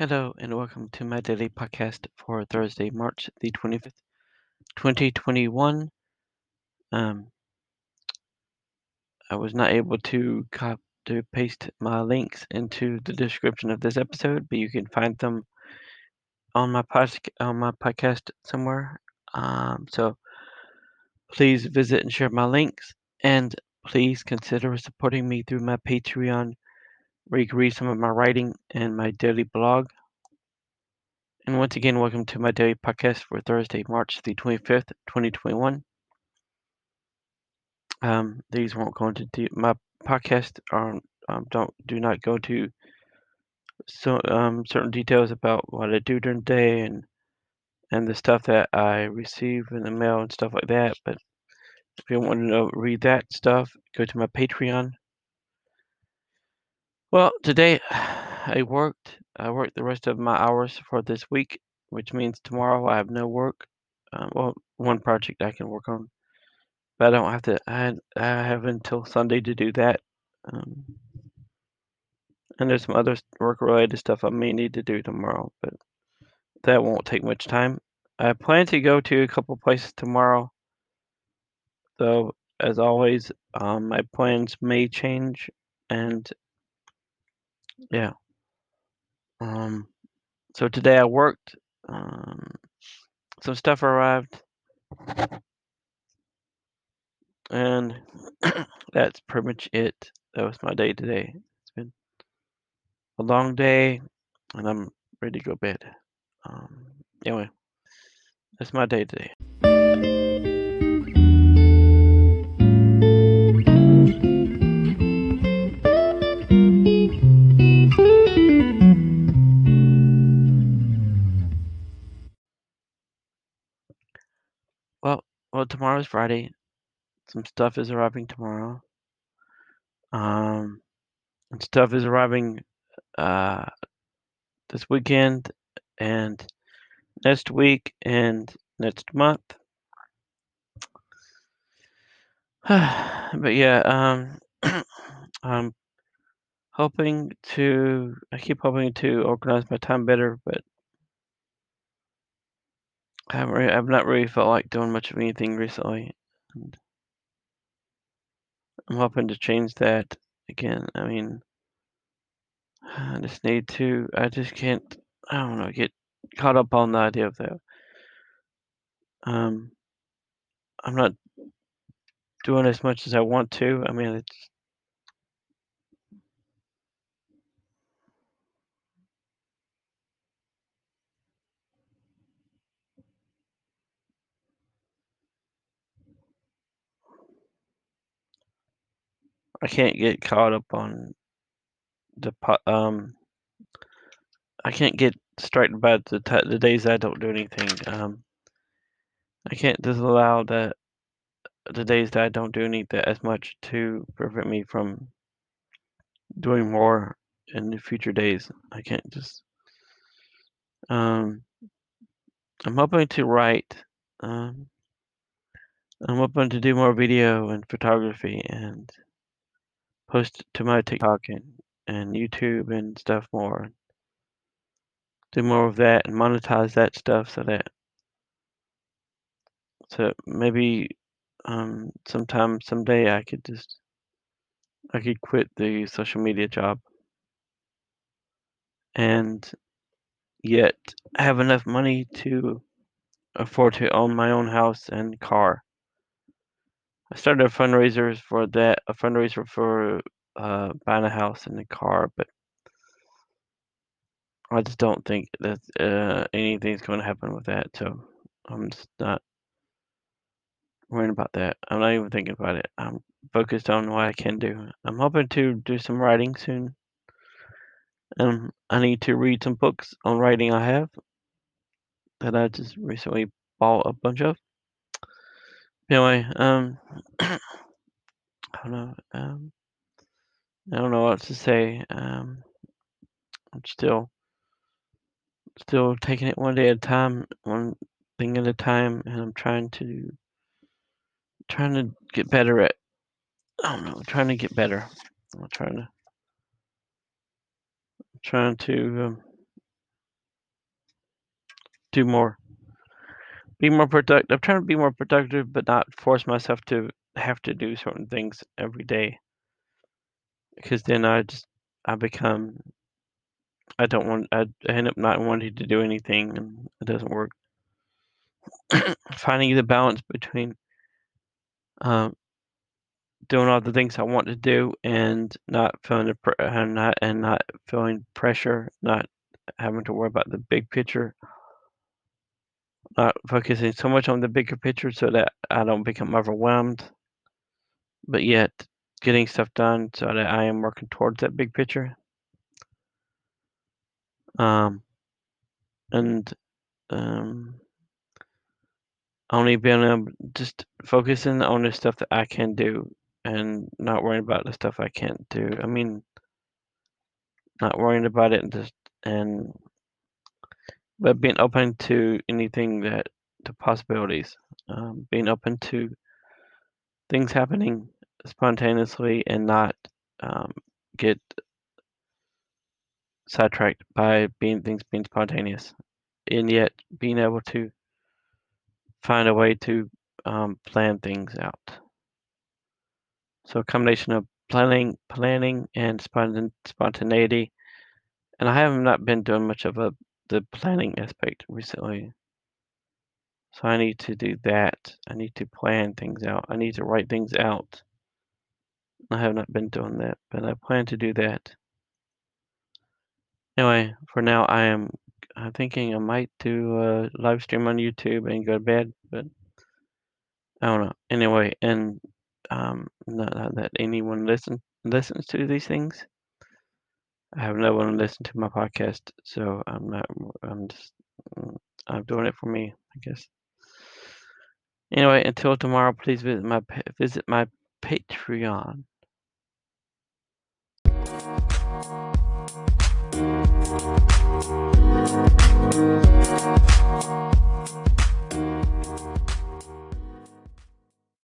Hello and welcome to my daily podcast for Thursday, March the 25th, 2021. Um, I was not able to copy to paste my links into the description of this episode, but you can find them on my podcast on my podcast somewhere. Um, so please visit and share my links, and please consider supporting me through my Patreon, where you can read some of my writing and my daily blog. And once again, welcome to my daily podcast for Thursday, March the 25th, 2021. Um, these won't go into de- my podcast are um, don't do not go to so um, certain details about what I do during the day and and the stuff that I receive in the mail and stuff like that. But if you want to know, read that stuff, go to my Patreon. Well, today I worked. I worked the rest of my hours for this week, which means tomorrow I have no work. Um, well, one project I can work on, but I don't have to. I I have until Sunday to do that. Um, and there's some other work-related stuff I may need to do tomorrow, but that won't take much time. I plan to go to a couple places tomorrow, though. As always, um, my plans may change, and yeah. Um, so today I worked. Um, some stuff arrived, and that's pretty much it. That was my day today. It's been a long day, and I'm ready to go bed. Um, anyway, that's my day today. Well, well, tomorrow's Friday. Some stuff is arriving tomorrow. Um, and stuff is arriving uh, this weekend and next week and next month. but yeah, um, I'm hoping to. I keep hoping to organize my time better, but I haven't. Really, I've not really felt like doing much of anything recently, and I'm hoping to change that again. I mean, I just need to. I just can't. I don't know. Get caught up on the idea of that. Um, I'm not doing as much as I want to. I mean, it's I can't get caught up on the um. I can't get distracted by the the days I don't do anything. Um, I can't disallow that the days that I don't do anything as much to prevent me from doing more in the future days. I can't just. Um, I'm hoping to write. Um, I'm hoping to do more video and photography and post to my TikTok and, and YouTube and stuff more. Do more of that and monetize that stuff so that so maybe um sometime someday I could just I could quit the social media job and yet have enough money to afford to own my own house and car. I started a fundraiser for that, a fundraiser for uh, buying a house and a car, but I just don't think that uh, anything's going to happen with that. So I'm just not worrying about that. I'm not even thinking about it. I'm focused on what I can do. I'm hoping to do some writing soon. Um, I need to read some books on writing I have that I just recently bought a bunch of. Anyway, um, I don't know. Um, I don't know what to say. Um, I'm still, still taking it one day at a time, one thing at a time, and I'm trying to, trying to get better at. I don't know. Trying to get better. I'm trying to, trying to um, do more. Be more productive. I'm trying to be more productive, but not force myself to have to do certain things every day. Because then I just I become I don't want I end up not wanting to do anything and it doesn't work. Finding the balance between um, doing all the things I want to do and not feeling and not and not feeling pressure, not having to worry about the big picture, not focusing so much on the bigger picture so that I don't become overwhelmed, but yet getting stuff done so that I am working towards that big picture. Um, and um, only being able just focusing on the stuff that I can do and not worrying about the stuff I can't do. I mean, not worrying about it and just and but being open to anything that the possibilities, um, being open to things happening spontaneously and not um, get sidetracked by being things being spontaneous, and yet being able to find a way to um, plan things out. So a combination of planning, planning, and spontan- spontaneity. And I have not been doing much of a the planning aspect recently. So I need to do that. I need to plan things out. I need to write things out. I have not been doing that, but I plan to do that. Anyway, for now I am I'm thinking I might do a live stream on YouTube and go to bed, but I don't know. Anyway, and um, not, not that anyone listen listens to these things. I have no one listen to my podcast, so I'm not. I'm just. Mm, I'm doing it for me, I guess. Anyway, until tomorrow, please visit my visit my Patreon.